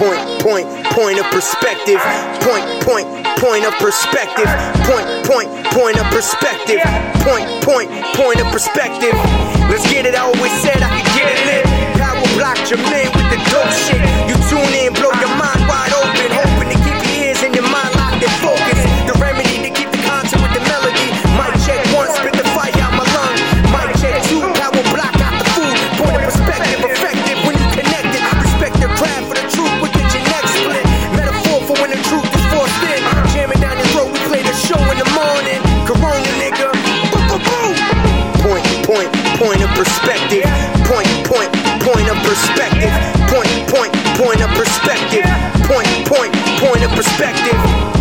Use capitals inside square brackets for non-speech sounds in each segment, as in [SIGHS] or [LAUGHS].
Point, point, point of perspective. Point, point, point of perspective. Point, point, point of perspective. Point, point, point of perspective. Let's get it. I always said I could get it lit. Power block your man with the dope shit. You tune in, perspective.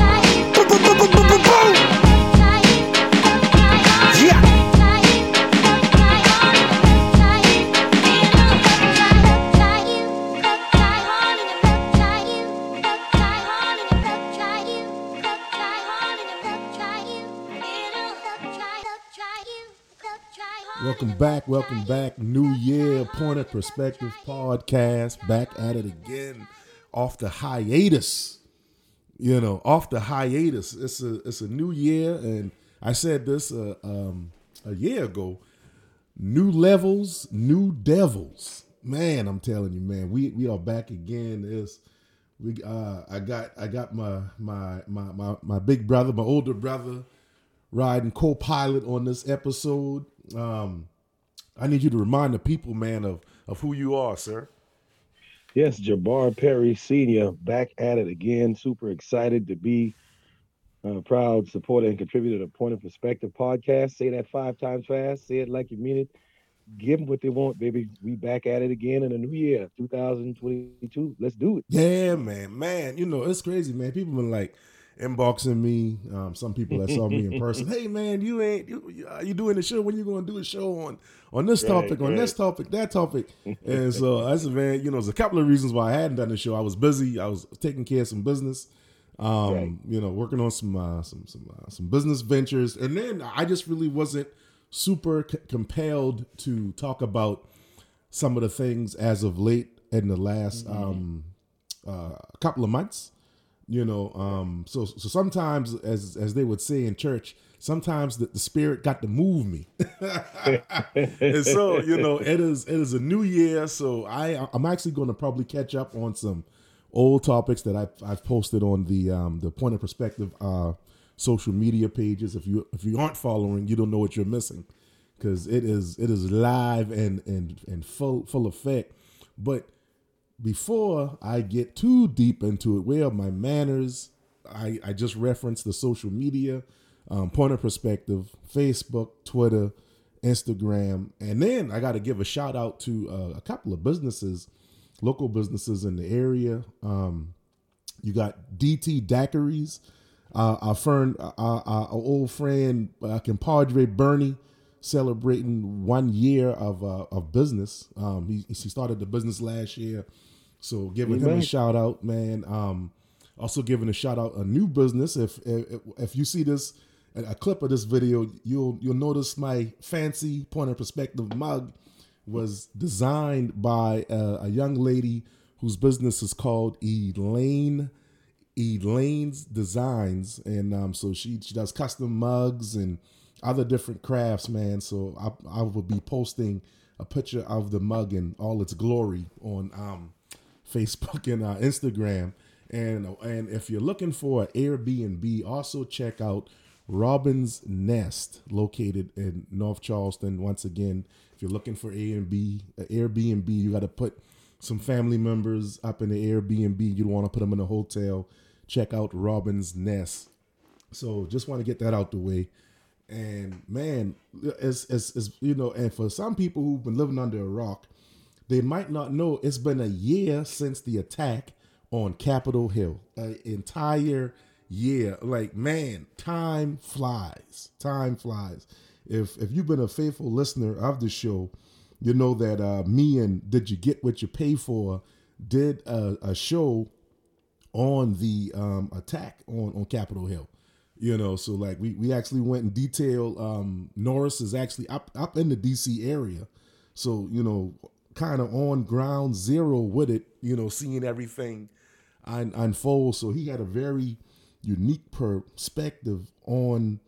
Welcome back, welcome back. New year, point of perspective podcast. Back at it again, off the hiatus. You know, off the hiatus. It's a it's a new year, and I said this uh, um, a year ago. New levels, new devils. Man, I'm telling you, man, we we are back again. It's we uh I got I got my my my my, my big brother, my older brother, riding co-pilot on this episode. Um, I need you to remind the people, man, of of who you are, sir. Yes, Jabbar Perry Sr. back at it again. Super excited to be a proud supporter and contributor to Point of Perspective podcast. Say that five times fast. Say it like you mean it. Give them what they want, baby. We back at it again in the new year, 2022. Let's do it. Yeah, man, man. You know it's crazy, man. People been like inboxing me. Um, some people that saw me in [LAUGHS] person. Hey, man, you ain't you you, you doing the show? When you going to do a show on on this Right, topic, on this topic, that topic? [LAUGHS] And so I said, man, you know, there's a couple of reasons why I hadn't done the show. I was busy. I was taking care of some business. Um, Right. you know, working on some uh, some some uh, some business ventures, and then I just really wasn't super c- compelled to talk about some of the things as of late in the last um, uh, couple of months. You know, um, so so sometimes, as as they would say in church, sometimes the, the spirit got to move me. [LAUGHS] and so you know, it is it is a new year, so I I'm actually going to probably catch up on some old topics that I've I've posted on the um, the point of perspective uh, social media pages. If you if you aren't following, you don't know what you're missing because it is it is live and and and full full effect. But before I get too deep into it, where my manners? I, I just referenced the social media, um, point of perspective, Facebook, Twitter, Instagram, and then I got to give a shout out to uh, a couple of businesses, local businesses in the area. Um, you got DT Daiquiris, uh, our friend, uh, our, our old friend, uh, compadre Bernie, celebrating one year of uh, of business. Um, he, he started the business last year, so giving him a shout out, man. Um, also giving a shout out a new business. If if, if you see this a a clip of this video, you'll you'll notice my fancy point of perspective mug was designed by uh, a young lady whose business is called Elaine Elaine's Designs, and um, so she she does custom mugs and other different crafts, man. So I I will be posting a picture of the mug in all its glory on um, Facebook [LAUGHS] and uh, Instagram. And and if you're looking for an Airbnb, also check out Robin's Nest, located in North Charleston. Once again, if you're looking for A and B, uh, Airbnb, you got to put some family members up in the Airbnb. You don't want to put them in a hotel. Check out Robin's Nest. So just want to get that out the way. And man, as as as you know, and for some people who've been living under a rock, they might not know it's been a year since the attack on Capitol Hill. An entire year. Like man, time flies. Time flies. If if you've been a faithful listener of the show, you know that uh, me and Did You Get What You Pay For did a, a show on the um, attack on on Capitol Hill. You know, so like we we actually went in detail. Um, Norris is actually up up in the D.C. area, so you know kind of on ground zero with it, you know, seeing everything un- unfold. So he had a very unique perspective on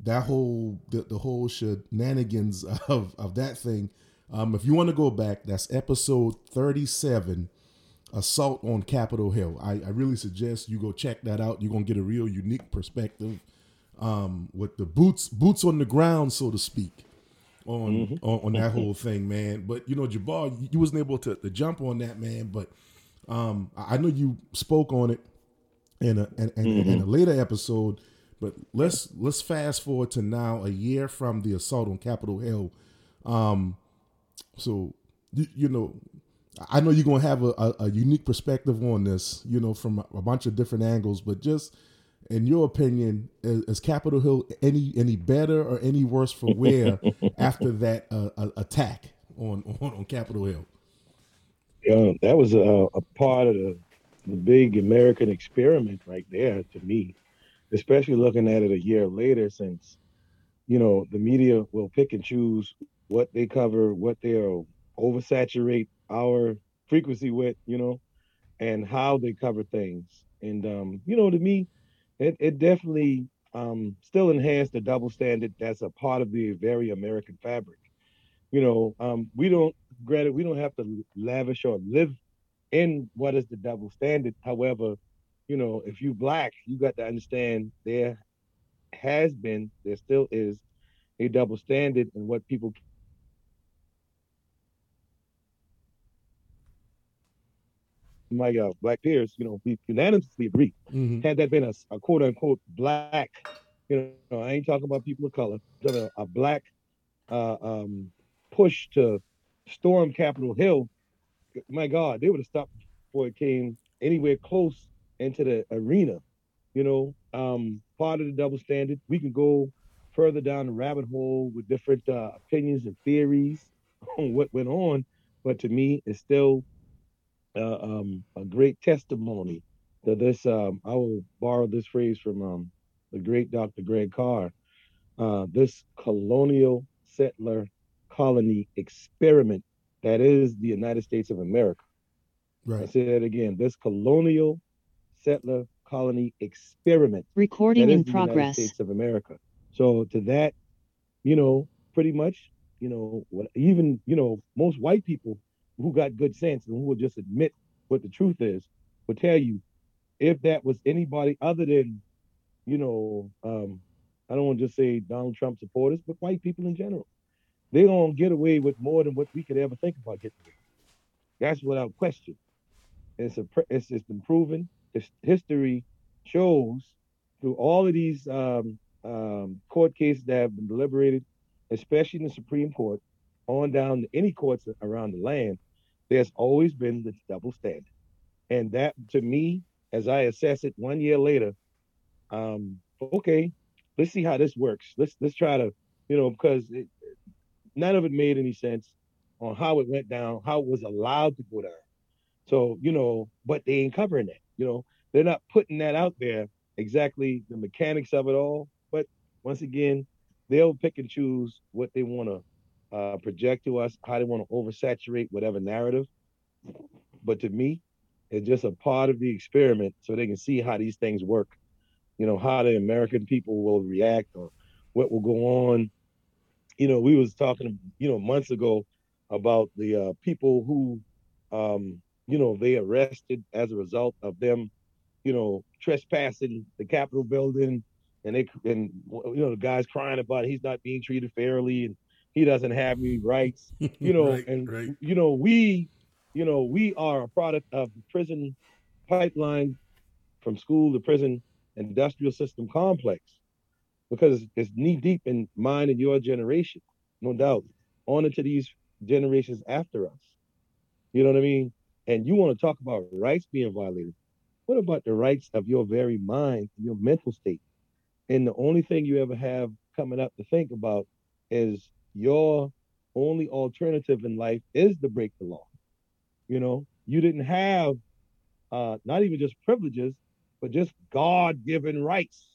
that whole the, the whole shenanigans [LAUGHS] of of that thing. Um, if you want to go back, that's episode thirty seven, assault on Capitol Hill. I, I really suggest you go check that out. You're gonna get a real unique perspective um, with the boots boots on the ground, so to speak, on mm-hmm. on, on, that whole thing, man. But you know, Jabbar, you, you wasn't able to, to jump on that, man. But um, I know you spoke on it in a in, in, mm-hmm. in a later episode. But let's let's fast forward to now, a year from the assault on Capitol Hill. Um, so you, you know, I know you're gonna have a, a, a, unique perspective on this, you know, from a, bunch of different angles. But just in your opinion, is, is Capitol Hill any any better or any worse for wear [LAUGHS] after that uh, attack on, on on Capitol Hill? Yeah, that was a, a part of the the big American experiment right there to me especially looking at it a year later since you know the media will pick and choose what they cover what they'll oversaturate our frequency with you know and how they cover things. And um you know to me it, it definitely um still enhanced the double standard that's a part of the very american fabric. You know um we don't granted we don't have to lavish or live in what is the double standard. However you know, if you black, you got to understand there has been, there still is a double standard in what people my uh, black peers, you know, we unanimously agree. Mm-hmm. Had that been a, a, quote unquote black, you know, I ain't talking about people of color, a, a black uh, um, push to storm Capitol Hill, my God, they would have stopped before it came anywhere close into the arena. You know, um, part of the double standard. We can go further down the rabbit hole with different uh, opinions and theories [LAUGHS] on what went on, but to me, it's still uh, um, a great testimony to this. Um, I will borrow this phrase from um, the great Dr. Greg Carr. Uh, this colonial settler colony experiment that is the United States of America. Right. I say that again. This colonial settler colony experiment. Recording in progress. United States of America. So to that, you know, pretty much, you know, what even you know most white people who got good sense and who will just admit what the truth is will tell you if that was anybody other than, you know, um, I don't want to just say Donald Trump supporters, but white people in general, they don't get away with more than what we could ever think about getting away. That's without question. It's a it's, it's been proven history shows through all of these um, um, court cases that have been deliberated, especially in the Supreme Court, on down to any courts around the land, there's always been the double standard. And that, to me, as I assess it one year later, um, okay, let's see how this works. Let's let's try to, you know, because it, none of it made any sense on how it went down, how it was allowed to go down. So, you know, but they ain't covering that. You know, they're not putting that out there exactly the mechanics of it all. But once again, they'll pick and choose what they want to uh, project to us, how they want to oversaturate whatever narrative. But to me, it's just a part of the experiment so they can see how these things work. You know, how the American people will react or what will go on. You know, we was talking, you know, months ago about the uh, people who um, you know, they arrested as a result of them, you know, trespassing the Capitol building, and they and you know the guys crying about he's not being treated fairly and he doesn't have any rights, [LAUGHS] you know, right, and right. you know we, you know, we are a product of the prison pipeline from school to prison industrial system complex because it's knee deep in mine and your generation, no doubt, on into these generations after us. You know what I mean? and you want to talk about rights being violated, what about the rights of your very mind, your mental state? And the only thing you ever have coming up to think about is your only alternative in life is to break the law. You know, you didn't have uh, not even just privileges, but just God given rights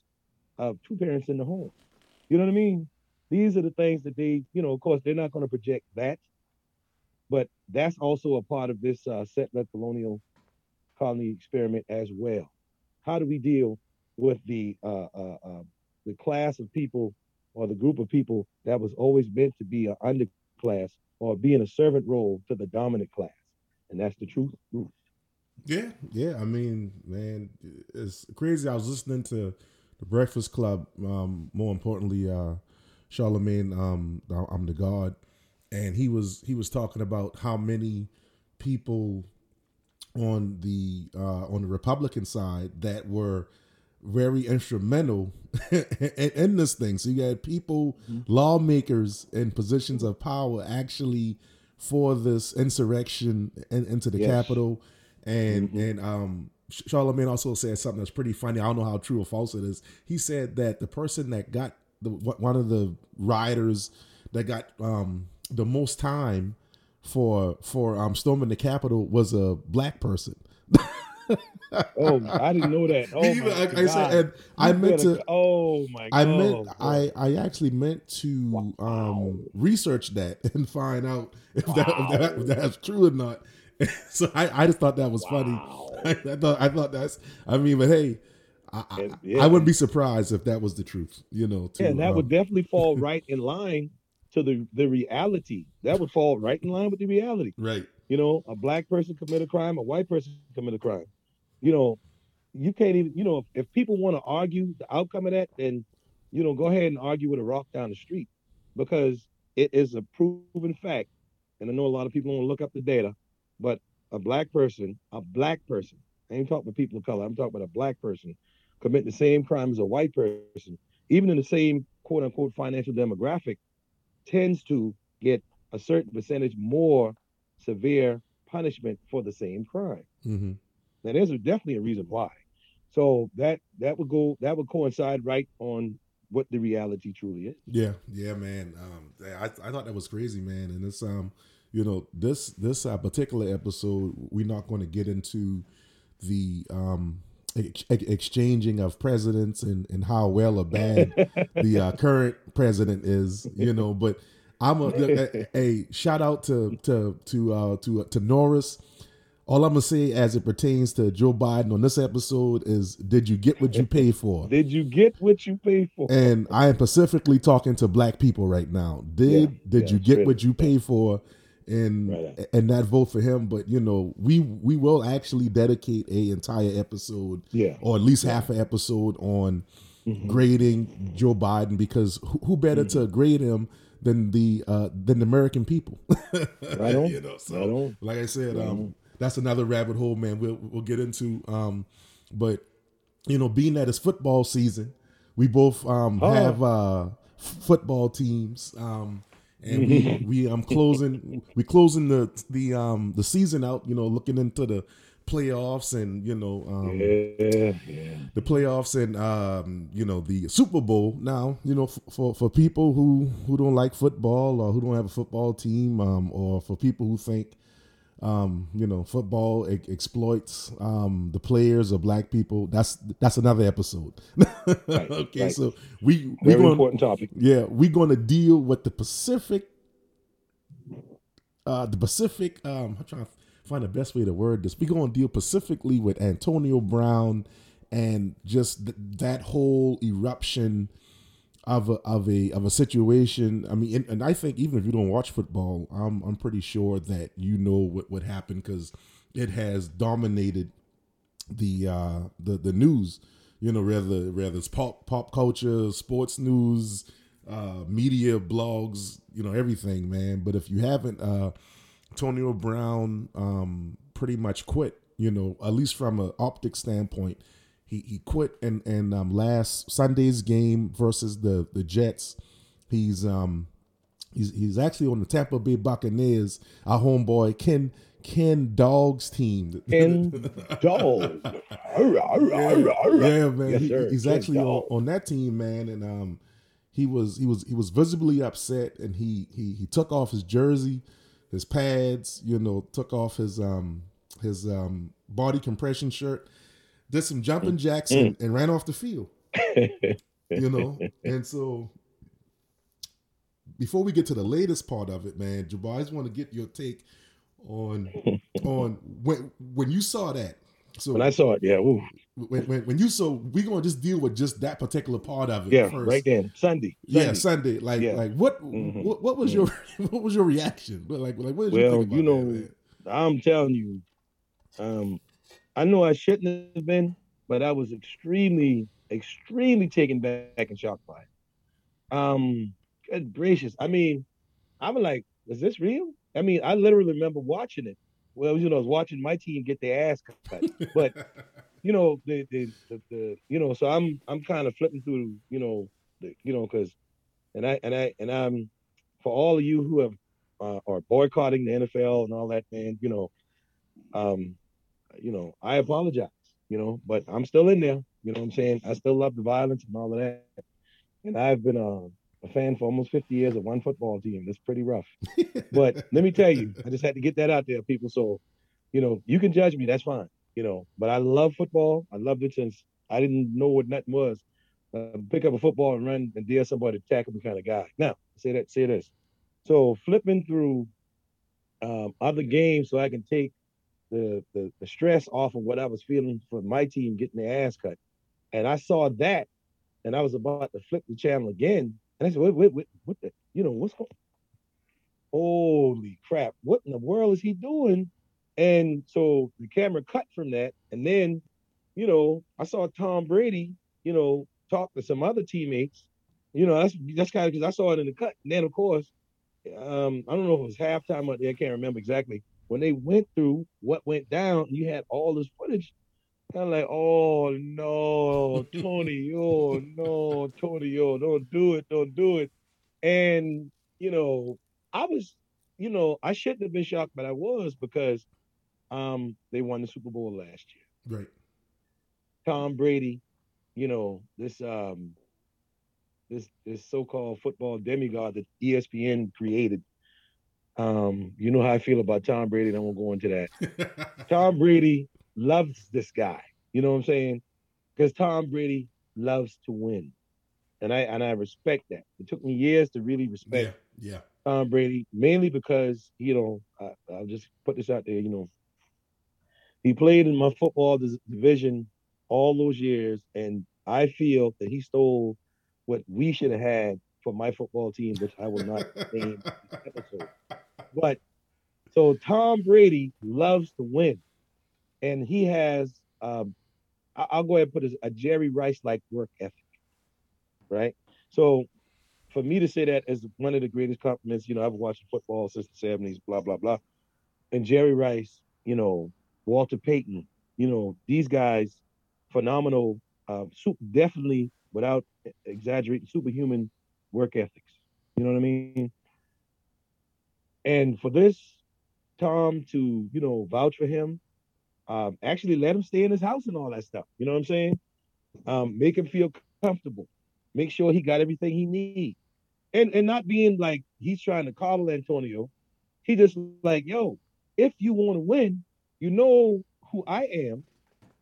of two parents in the home. You know what I mean? These are the things that they, you know, of course, they're not going to project that but that's also a part of this uh, settler colonial colony experiment as well. How do we deal with the uh, uh, uh, the class of people or the group of people that was always meant to be an underclass or be in a servant role to the dominant class? And that's the truth. Yeah, yeah. I mean, man, it's crazy. I was listening to the Breakfast Club. Um, more importantly, uh, Charlamagne, um, I'm the God, and he was he was talking about how many people on the uh, on the Republican side that were very instrumental [LAUGHS] in, in, this thing. So you had people, mm-hmm. lawmakers in positions of power, actually for this insurrection in, into the yes. Capitol and mm-hmm. and um Charlamagne also said something that's pretty funny. I don't know how true or false it is. He said that the person that got the one of the riders that got um the most time for for um storming the Capitol was a black person. [LAUGHS] oh, I didn't know that. [LAUGHS] Oh, Even, I, I, said, and I meant to. Oh my! I meant I I actually meant to wow. um research that [LAUGHS] and find out if, wow. that, if, that, if that's true or not. [LAUGHS] so I, I just thought that was wow. funny. I, I, thought I thought that's. I mean, but hey, I, yeah. I, wouldn't be surprised if that was the truth. You know, to, yeah, and that um, would definitely fall right in line to the the reality. That would fall right in line with the reality. Right. You know, a black person commit a crime, a white person commit a crime. You know, you can't even. You know, if, if people want to argue the outcome of that, then you know, go ahead and argue with a rock down the street because it is a proven fact. And I know a lot of people want to look up the data but a black person, a black person, I ain't talking about people of color, I'm talking about a black person commit the same crime as a white person, even in the same quote unquote financial demographic, tends to get a certain percentage more severe punishment for the same crime. Mm-hmm. Now there's definitely a reason why. So that that would go that would coincide right on what the reality truly is. Yeah, yeah, man. Um, I I thought that was crazy, man, and it's um you know this this uh, particular episode we're not going to get into the um ex- exchanging of presidents and and how well or bad [LAUGHS] the uh, current president is you know but i'm a, [LAUGHS] a, a shout out to to to uh to to norris all I'm gonna say as it pertains to Joe Biden on this episode is did you get what you pay for? [LAUGHS] did you get what you pay for? And I am specifically talking to black people right now. Did yeah, did yeah, you get what you pay for? and right and that vote for him. But you know, we we will actually dedicate a entire episode, yeah, or at least half an episode on mm-hmm. grading Joe Biden because who, who better mm-hmm. to grade him than the uh than the American people? [LAUGHS] right on. you know, so right on. like I said, um, that's another rabbit hole, man. We'll we'll get into. Um, but you know, being that it's football season, we both um oh. have uh football teams. Um, and we [LAUGHS] we um closing we closing the the um the season out. You know, looking into the playoffs and you know um, yeah, yeah. the playoffs and um, you know the Super Bowl. Now you know f- for for people who who don't like football or who don't have a football team, um, or for people who think um, you know football exploits um, the players or black people. That's that's another episode. right, [LAUGHS] okay, right. so we we very important topic. Yeah, we're going to deal with the Pacific. Uh, the Pacific. Um, I'm trying to find the best way to word this. We're going to deal specifically with Antonio Brown and just th- that whole eruption of a, of a of a situation. I mean, and, and, I think even if you don't watch football, I'm I'm pretty sure that you know what what happened because it has dominated the uh the the news. You know, rather rather it's pop pop culture, sports news, uh, media, blogs, you know, everything, man. But if you haven't, uh, Antonio Brown um, pretty much quit. You know, at least from an optic standpoint he he quit and in um, last Sunday's game versus the the Jets. He's um he's he's actually on the Tampa Bay Buccaneers. Our homeboy Ken Ken Dog's team. [LAUGHS] Ken Dog. yeah, man. Yes, he, he's Ken actually on, on, that team, man, and um he was he was he was visibly upset, and he he he took off his jersey, his pads, you know, took off his um his um body compression shirt did some jumping jacks mm. and, and ran off the field. [LAUGHS] you know, and so before we get to the latest part of it, man, Jabbar, I just want to get your take on [LAUGHS] on when when you saw that. So when I saw it, yeah. Ooh. When, when, when you saw, we're gonna just deal with just that particular part of it. Yeah, first. right then, Sunday. Sunday. Yeah, Sunday. Like, yeah. like what, mm-hmm. what, what was your, [LAUGHS] what was your reaction? But Like, like what did well, you think you know, that, I'm telling you, um, I know I shouldn't have been, but I was extremely, extremely taken back and shocked by it. Um, good gracious. I mean, I was like, is this real? I mean, I literally remember watching it. Well, you know, I was watching my team get their ass cut. But [LAUGHS] you know, the, the the, the you know, so I'm I'm kind of flipping through, you know, the, you know, because and I and I and I'm for all of you who have uh, are boycotting the NFL and all that, man, you know, um, you know, I apologize, you know, but I'm still in there. You know what I'm saying? I still love the violence and all of that. And I've been a, a fan for almost 50 years of one football team. It's pretty rough. [LAUGHS] but let me tell you, I just had to get that out there, people. So, you know, you can judge me. That's fine. You know, but I love football. I loved it since I didn't know what nothing was. Uh, pick up a football and run and dare somebody to tackle me kind of guy. Now, say that, say this. So flipping through um, other games so I can take the, the, the stress off of what I was feeling for my team getting their ass cut. And I saw that, and I was about to flip the channel again, and I said, "What, what, what the, you know, what's going? Holy crap! What in the world is he doing?" And so the camera cut from that, and then, you know, I saw Tom Brady, you know, talk to some other teammates. You know, that's that's kind of because I saw it in the cut. And then, of course, um, I don't know if it was halftime or I can't remember exactly when they went through what went down, you had all this footage. Kind of like, oh no, [LAUGHS] Tony, oh no, Tony, oh, don't do it, don't do it. And, you know, I was, you know, I shouldn't have been shocked, but I was because um they won the Super Bowl last year. Right. Tom Brady, you know, this um this this so-called football demigod that ESPN created um, you know how I feel about Tom Brady, and I won't go into that. [LAUGHS] Tom Brady loves this guy. You know what I'm saying? Because Tom Brady loves to win. And I and I respect that. It took me years to really respect yeah, yeah. Tom Brady, mainly because, you know, I, I'll just put this out there, you know. He played in my football division all those years, and I feel that he stole what we should have had for my football team, which I will not name [LAUGHS] episode. But so Tom Brady loves to win, and he has. Um, I'll go ahead and put a, a Jerry Rice like work ethic, right? So for me to say that as one of the greatest compliments, you know, I've watched football since the 70s, blah, blah, blah. And Jerry Rice, you know, Walter Payton, you know, these guys, phenomenal, uh, super, definitely without exaggerating, superhuman work ethics. You know what I mean? And for this, Tom to, you know, vouch for him, um, actually let him stay in his house and all that stuff. You know what I'm saying? Um, make him feel comfortable. Make sure he got everything he needs. And and not being like he's trying to coddle Antonio. He just like, yo, if you want to win, you know who I am.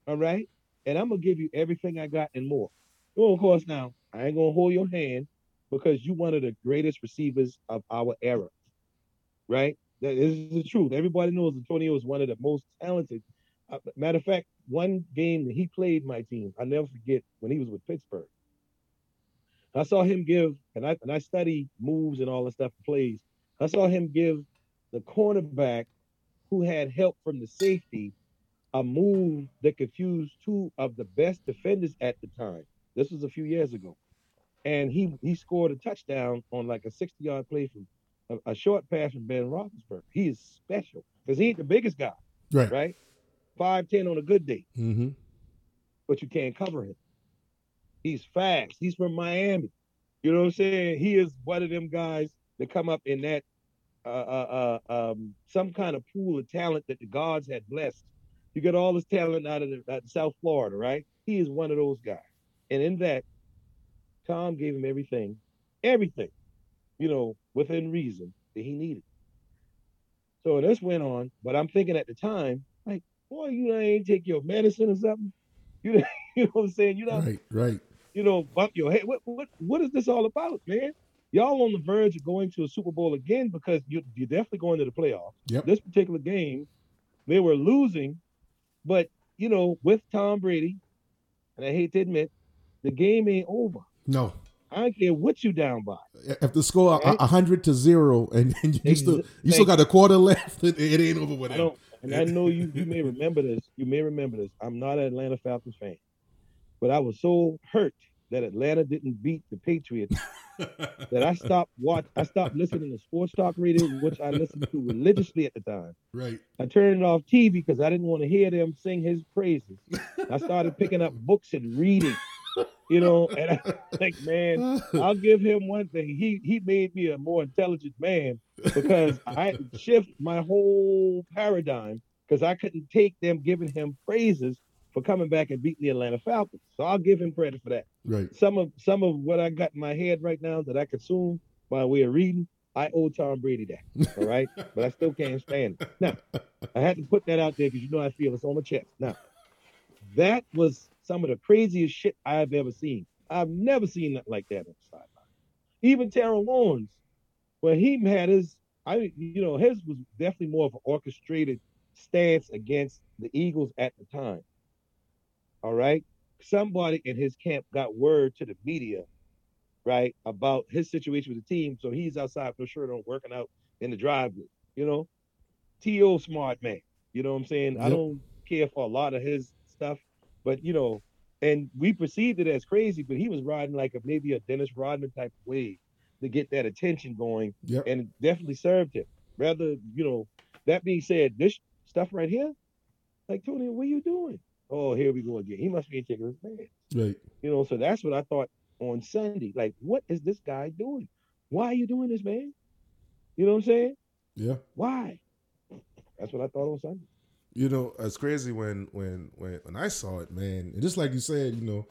All right. And I'm gonna give you everything I got and more. Well, of course, now I ain't gonna hold your hand because you one of the greatest receivers of our era right? That is the truth. Everybody knows Antonio is one of the most talented. Uh, matter of fact, one game that he played my team, I never forget when he was with Pittsburgh. I saw him give, and I and I study moves and all the stuff plays. I saw him give the cornerback who had help from the safety a move that confused two of the best defenders at the time. This was a few years ago. And he he scored a touchdown on like a 60 yard play from a, a short pass from Ben Roethlisberger. He is special because he ain't the biggest guy, right? Right, five ten on a good day, mm-hmm. but you can't cover him. He's fast. He's from Miami. You know what I'm saying? He is one of them guys that come up in that uh, uh, uh, um, some kind of pool of talent that the gods had blessed. You get all this talent out of, the, out of South Florida, right? He is one of those guys. And in that, Tom gave him everything, everything you know, within reason that he needed. So this went on, but I'm thinking at the time, like, boy, you ain't take your medicine or something. [LAUGHS] You, you know what I'm saying? You know, right, right. You know, bump your head. What, what, what is this all about, man? y'all on the verge of going to a Super Bowl again because you, you're definitely going to the playoffs. Yep. This particular game, they were losing, but you know, with Tom Brady, and I hate to admit, the game ain't over. No. I don't care what you down by. If the score a Right. hundred to zero and, and you Ex- still you still got a quarter left, it, it ain't over with I don't, and I know you. You may remember this. You may remember this. I'm not an Atlanta Falcons fan, but I was so hurt that Atlanta didn't beat the Patriots [LAUGHS] that I stopped watch. I stopped listening to sports talk radio, which I listened to religiously at the time. right. I turned off TV because I didn't want to hear them sing his praises. I started picking up books and reading, you know. And I [LAUGHS] think, man, I'll give him one thing. He he made me a more intelligent man because [LAUGHS] I had to shift my whole paradigm because I couldn't take them giving him praises for coming back and beating the Atlanta Falcons. So I'll give him credit for that. right. Some of some of what I got in my head right now that I consume by way of reading, I owe Tom Brady that. All right, [LAUGHS] but I still can't stand it. Now, I had to put that out there because you know I feel it's on my chest. Now, that was some of the craziest shit I've ever seen. I've never seen nothing like that on the sideline. Even Terrell Owens, where he had his, I you know, his was definitely more of an orchestrated stance against the Eagles at the time. All right. Somebody in his camp got word to the media, right, about his situation with the team. So he's outside for sure, on working out in the driveway, you know. T.O. smart man. You know what I'm saying? I don't care for a lot of his stuff, but you know, and we perceived it as crazy, but he was riding like a maybe a Dennis Rodman type wave to get that attention going, Yep. and it definitely served him. Rather, you know, that being said, this stuff right here, like Tony, what are you doing? Oh, here we go again. He must be taking his man. Right. You know, so that's what I thought on Sunday. Like, what is this guy doing? Why are you doing this, man? You know what I'm saying? Yeah. Why? That's what I thought on Sunday. You know, it's crazy when when when when I saw it, man. And just like you said, you know,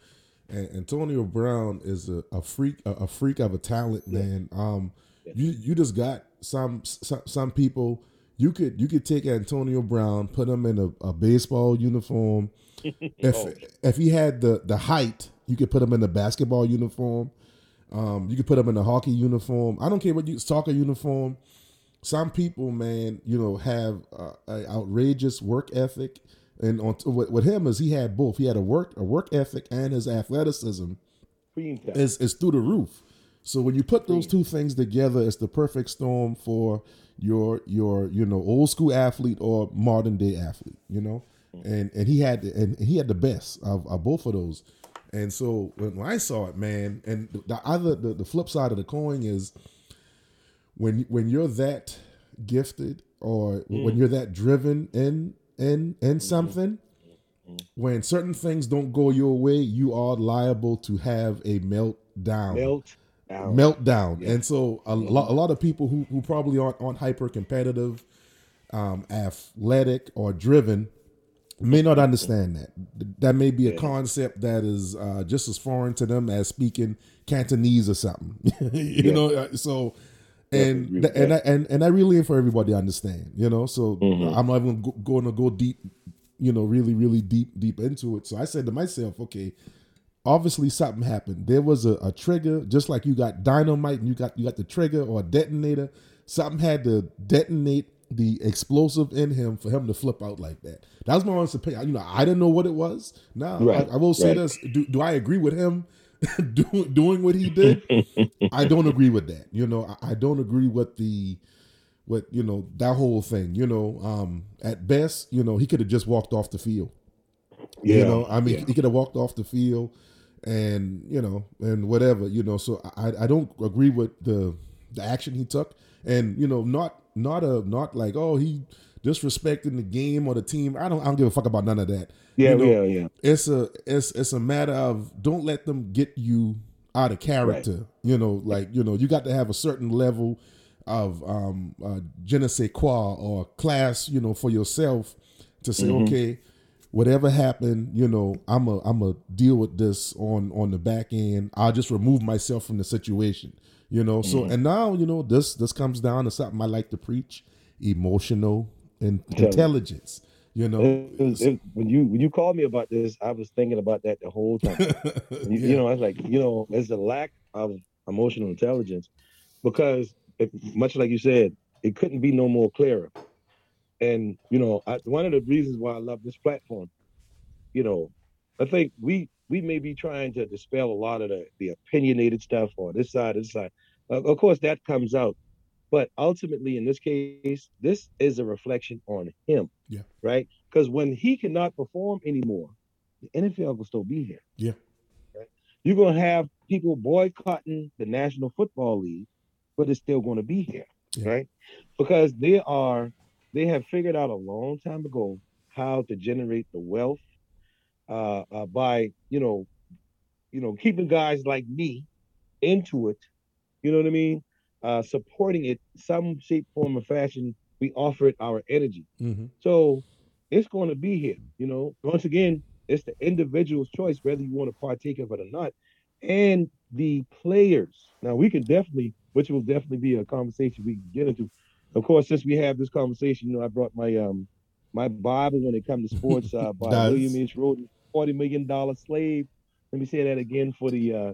Antonio Brown is a, a freak, a, a freak of a talent, Yeah. man. Um, Yeah. you you just got some some some people. You could you could take Antonio Brown, put him in a, a baseball uniform. [LAUGHS] If Oh. if he had the the height, you could put him in a basketball uniform. Um, you could put him in a hockey uniform. I don't care what you soccer uniform. Some people, man, you know, have uh, a outrageous work ethic, and on with, with him is he had both. He had a work a work ethic and his athleticism is is through the roof. So when you put those two things together, it's the perfect storm for your your you know old school athlete or modern day athlete. You know, and and he had the, and he had the best of, of both of those. And so when, I saw it, man, and the, the other the, the flip side of the coin is when when you're that gifted or when you're that driven in in in something when certain things don't go your way you are liable to have a meltdown. Melt down. meltdown. Yeah. and so a, lot, a lot of people who, who probably aren't, aren't hyper competitive um, athletic or driven may not understand that. That may be a Yeah. concept that is uh, just as foreign to them as speaking cantonese or something. [LAUGHS] You Yeah. know uh, so and and I, and and I really for everybody to understand, you know. So Mhm. I'm not even go, going to go deep, you know, really, really deep, deep into it. So I said to myself, okay, obviously something happened. There was a, a trigger, just like you got dynamite and you got you got the trigger or a detonator. Something had to detonate the explosive in him for him to flip out like that. That was my honest opinion. You know, I didn't know what it was. Now Right, I, I will say right. this: do, do I agree with him [LAUGHS] do, doing what he did? [LAUGHS] I don't agree with that. You know, I, I don't agree with the with you know that whole thing. You know, um, at best, you know, he could have just walked off the field. Yeah. You know, I mean, yeah. he could have walked off the field, and you know, and whatever. You know, so I I don't agree with the the action he took, and you know, not not a not like oh he disrespecting the game or the team. I don't I don't give a fuck about none of that. yeah, you know, yeah, yeah. it's a it's it's a matter of don't let them get you out of character. You know, like you know, you got to have a certain level of um uh, je ne sais quoi or class, you know, for yourself to say, okay, whatever happened, you know, I'm a I'm a deal with this on on the back end. I'll just remove myself from the situation. You know, so and now you know this this comes down to something I like to preach: emotional in- intelligence. You know, It was- it- when you when you called me about this, I was thinking about that the whole time. [LAUGHS] You, you know, I was like, you know, there's a lack of emotional intelligence. because it, much like you said, it couldn't be no more clearer. And you know, I, one of the reasons why I love this platform, you know, I think we we may be trying to dispel a lot of the, the opinionated stuff or this side, this side. Uh, of course, that comes out, but ultimately, in this case, this is a reflection on him. Yeah. Right. Because when he cannot perform anymore, the NFL will still be here. Yeah. Right? You're gonna have people boycotting the National Football League, but it's still going to be here, Yeah. right? Because they are they have figured out a long time ago how to generate the wealth uh, uh, by you know you know keeping guys like me into it. You know what I mean? Uh, supporting it some shape, form, or fashion. We offer it our energy. hmm So it's going to be here. You know, once again, it's the individual's choice whether you want to partake of it or not, and the players. Now we can definitely, which will definitely be a conversation we can get into. Of course, since we have this conversation, you know, I brought my um my Bible when it comes to sports [LAUGHS] uh, by. William H. Rhoden, Forty Million Dollar Slave. Let me say that again for the uh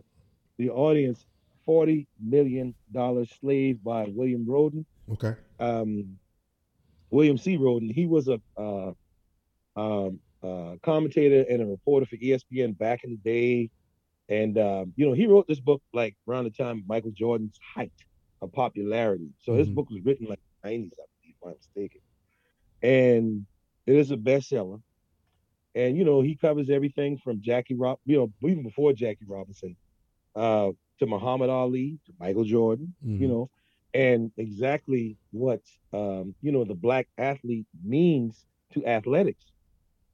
the audience. Forty Million Dollar Slave by William Rhoden Okay. um, William C. Rhoden. He was a uh, um, uh, commentator and a reporter for ESPN back in the day, and um, you know he wrote this book like around the time Michael Jordan's height of popularity. So his Mhm. book was written like the 90s, I believe, if I'm mistaken, and it is a bestseller. And you know he covers everything from Jackie Rob, you know, even before Jackie Robinson, uh, to Muhammad Ali, to Michael Jordan, Mhm. you know, and exactly what um, you know the black athlete means to athletics.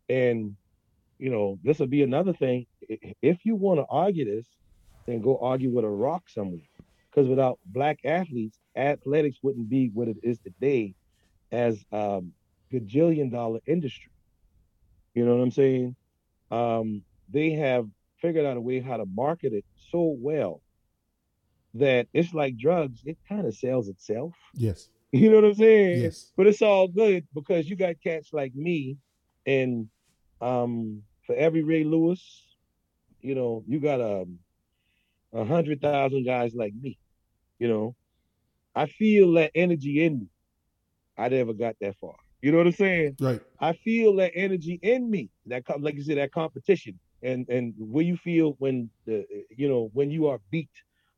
And you know, this will be another thing. If you want to argue this, then go argue with a rock somewhere. Because without black athletes, athletics wouldn't be what it is today as um gajillion dollar industry. You know what I'm saying? Um, they have figured out a way how to market it so well that it's like drugs, it kind of sells itself. Yes. [LAUGHS] You know what I'm saying? Yes. But it's all good because you got cats like me, and um, for every Ray Lewis, you know, you got um, a hundred thousand guys like me. You know, I feel that energy in me. I never got that far. You know what I'm saying? Right. I feel that energy in me. That like you said, that competition, and and where you feel when the you know when you are beat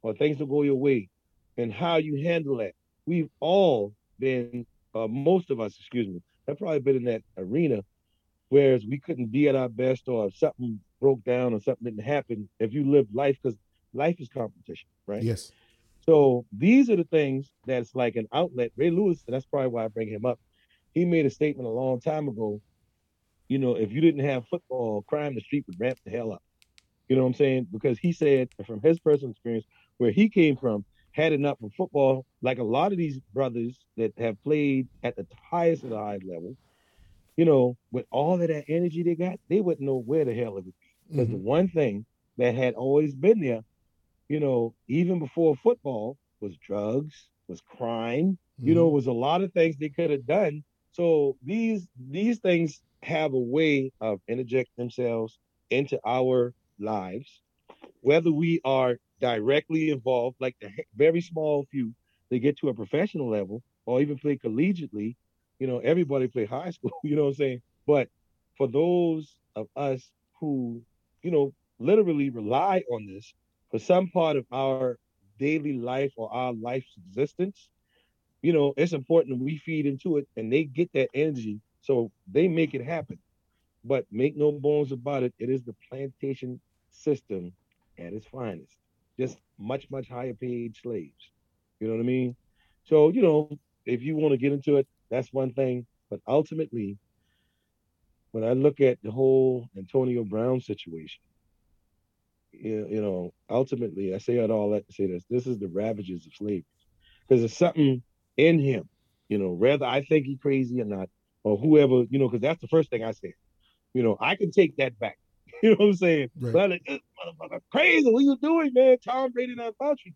or things don't go your way, and how you handle that. We've all been, uh, most of us, excuse me, have probably been in that arena, whereas we couldn't be at our best, or if something broke down or something didn't happen. If you live life, because life is competition, right? Yes. So these are the things that's like an outlet. Ray Lewis, and that's probably why I bring him up. He made a statement a long time ago. You know, if you didn't have football, crime in the street would ramp the hell up. You know what I'm saying? Because he said from his personal experience, where he came from, had enough of football, like a lot of these brothers that have played at the highest of the high level, you know, with all of that energy they got, they wouldn't know where the hell it would be. Because the Mhm. one thing that had always been there, you know, even before football, was drugs, was crime. You know, Mhm. was a lot of things they could have done. So these these things have a way of interjecting themselves into our lives, whether we are directly involved, like the very small few, they get to a professional level, or even play collegiately. You know, everybody play high [LAUGHS] school. You know what I'm saying? But for those of us who, you know, literally rely on this for some part of our daily life or our life's existence, you know, it's important that we feed into it and they get that energy so they make it happen. But make no bones about it, it is the plantation system at its finest. Just much, much higher paid slaves. You know what I mean? So, you know, if you want to get into it, that's one thing. But ultimately, when I look at the whole Antonio Brown situation, you, know, ultimately, I say it all that to say this: this is the ravages of slavery, because there's something in him, you know, whether I think he's crazy or not, or whoever, you know, because that's the first thing I said. You know, I can take that back. [LAUGHS] You know what I'm saying? Right. But like, this motherfucker crazy. What you doing, man? Tom Brady not about you.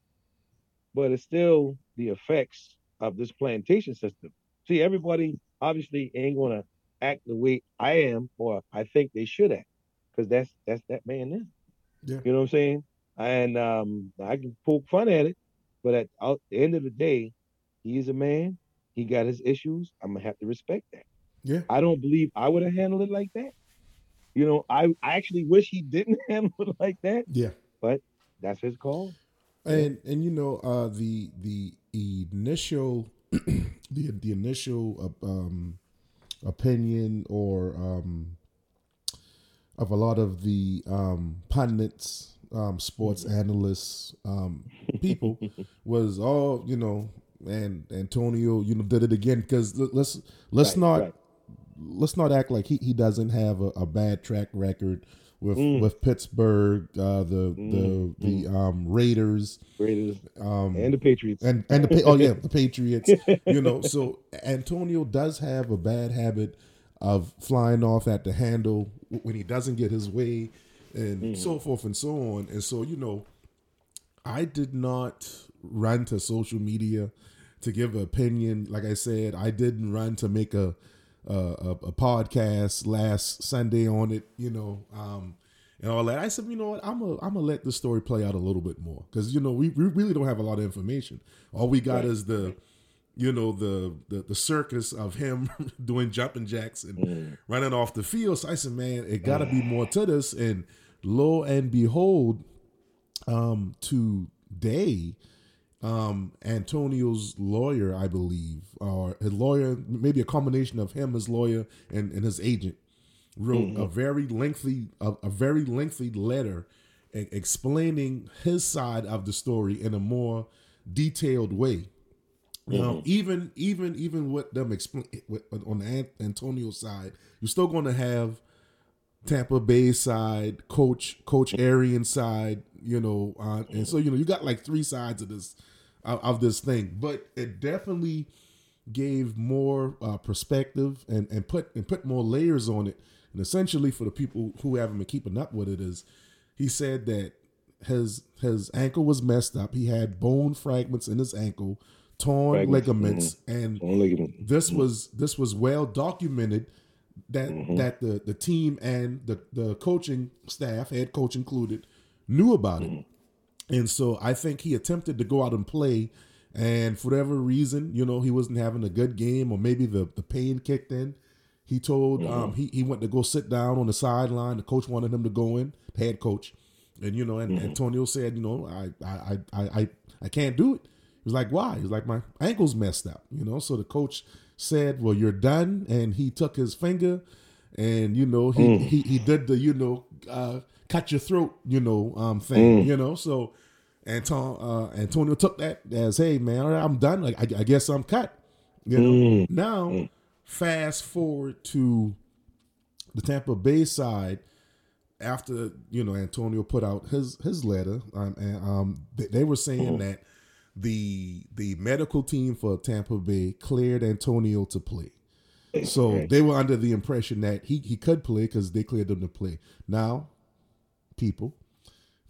But it's still the effects of this plantation system. See, everybody obviously ain't gonna act the way I am, or I think they should act, because that's that's that man there. Yeah. You know what I'm saying? And um, I can poke fun at it, But at, at the end of the day, he is a man. He got his issues. I'm gonna have to respect that. Yeah. I don't believe I would have handled it like that. You know, I, I actually wish he didn't [LAUGHS] handle it like that. Yeah. But that's his call. And and you know uh, the the initial [CLEARS THROAT] the the initial uh, um, opinion or um, of a lot of the um, pundits, um, sports analysts, um, [LAUGHS] people was all you know, and Antonio, you know, did it again because let's let's Right, not right. Let's not act like he, he doesn't have a, a bad track record with Mm. with Pittsburgh, uh, the the the um, Raiders, Raiders um, and the Patriots. and and the Pa- oh yeah, [LAUGHS] the Patriots. You know, so Antonio does have a bad habit of flying off at the handle when he doesn't get his way, and so forth and so on. And so you know, I did not run to social media to give an opinion. Like I said, I didn't run to make a a, a, a podcast last Sunday on it. You know. Um, and all that. I said, you know what? I'm gonna I'm gonna let the story play out a little bit more because you know we, we really don't have a lot of information. All we got Right. is the, you know, the, the the circus of him [LAUGHS] doing jumping jacks and Mm. running off the field. So I said, man, it got to be more to this. And lo and behold, um, today, um, Antonio's lawyer, I believe, or his lawyer, maybe a combination of him, his lawyer, and, and his agent, wrote a very lengthy, a, a very lengthy letter e- explaining his side of the story in a more detailed way. Now, even even even with them explain with, on the An- Antonio side, you're still going to have Tampa Bay side, Coach Coach Arian side, you know, uh, and so you know you got like three sides of this of, of this thing, but it definitely gave more uh, perspective and and put and put more layers on it. And essentially, for the people who haven't been keeping up with it, is he said that his his ankle was messed up. He had bone fragments in his ankle, torn Fragments, ligaments, and Only this was this was well documented that that the the team and the the coaching staff, head coach included, knew about it. And so I think he attempted to go out and play, and for whatever reason, you know, he wasn't having a good game, or maybe the the pain kicked in. He told um, he he went to go sit down on the sideline. The coach wanted him to go in, the head coach, and you know, and Antonio said, you know, I I I I I can't do it. He was like, why? He's like, my ankle's messed up, you know. So the coach said, well, you're done, and he took his finger, and you know, he he he did the you know uh, cut your throat, you know, um thing, you know. So Anton uh, Antonio took that as, hey man, all right, I'm done. Like I, I guess I'm cut. You know. Now, fast forward to the Tampa Bay side after you know Antonio put out his his letter, um, and um, they, they were saying that the the medical team for Tampa Bay cleared Antonio to play. So they were under the impression that he, he could play because they cleared him to play. Now, people,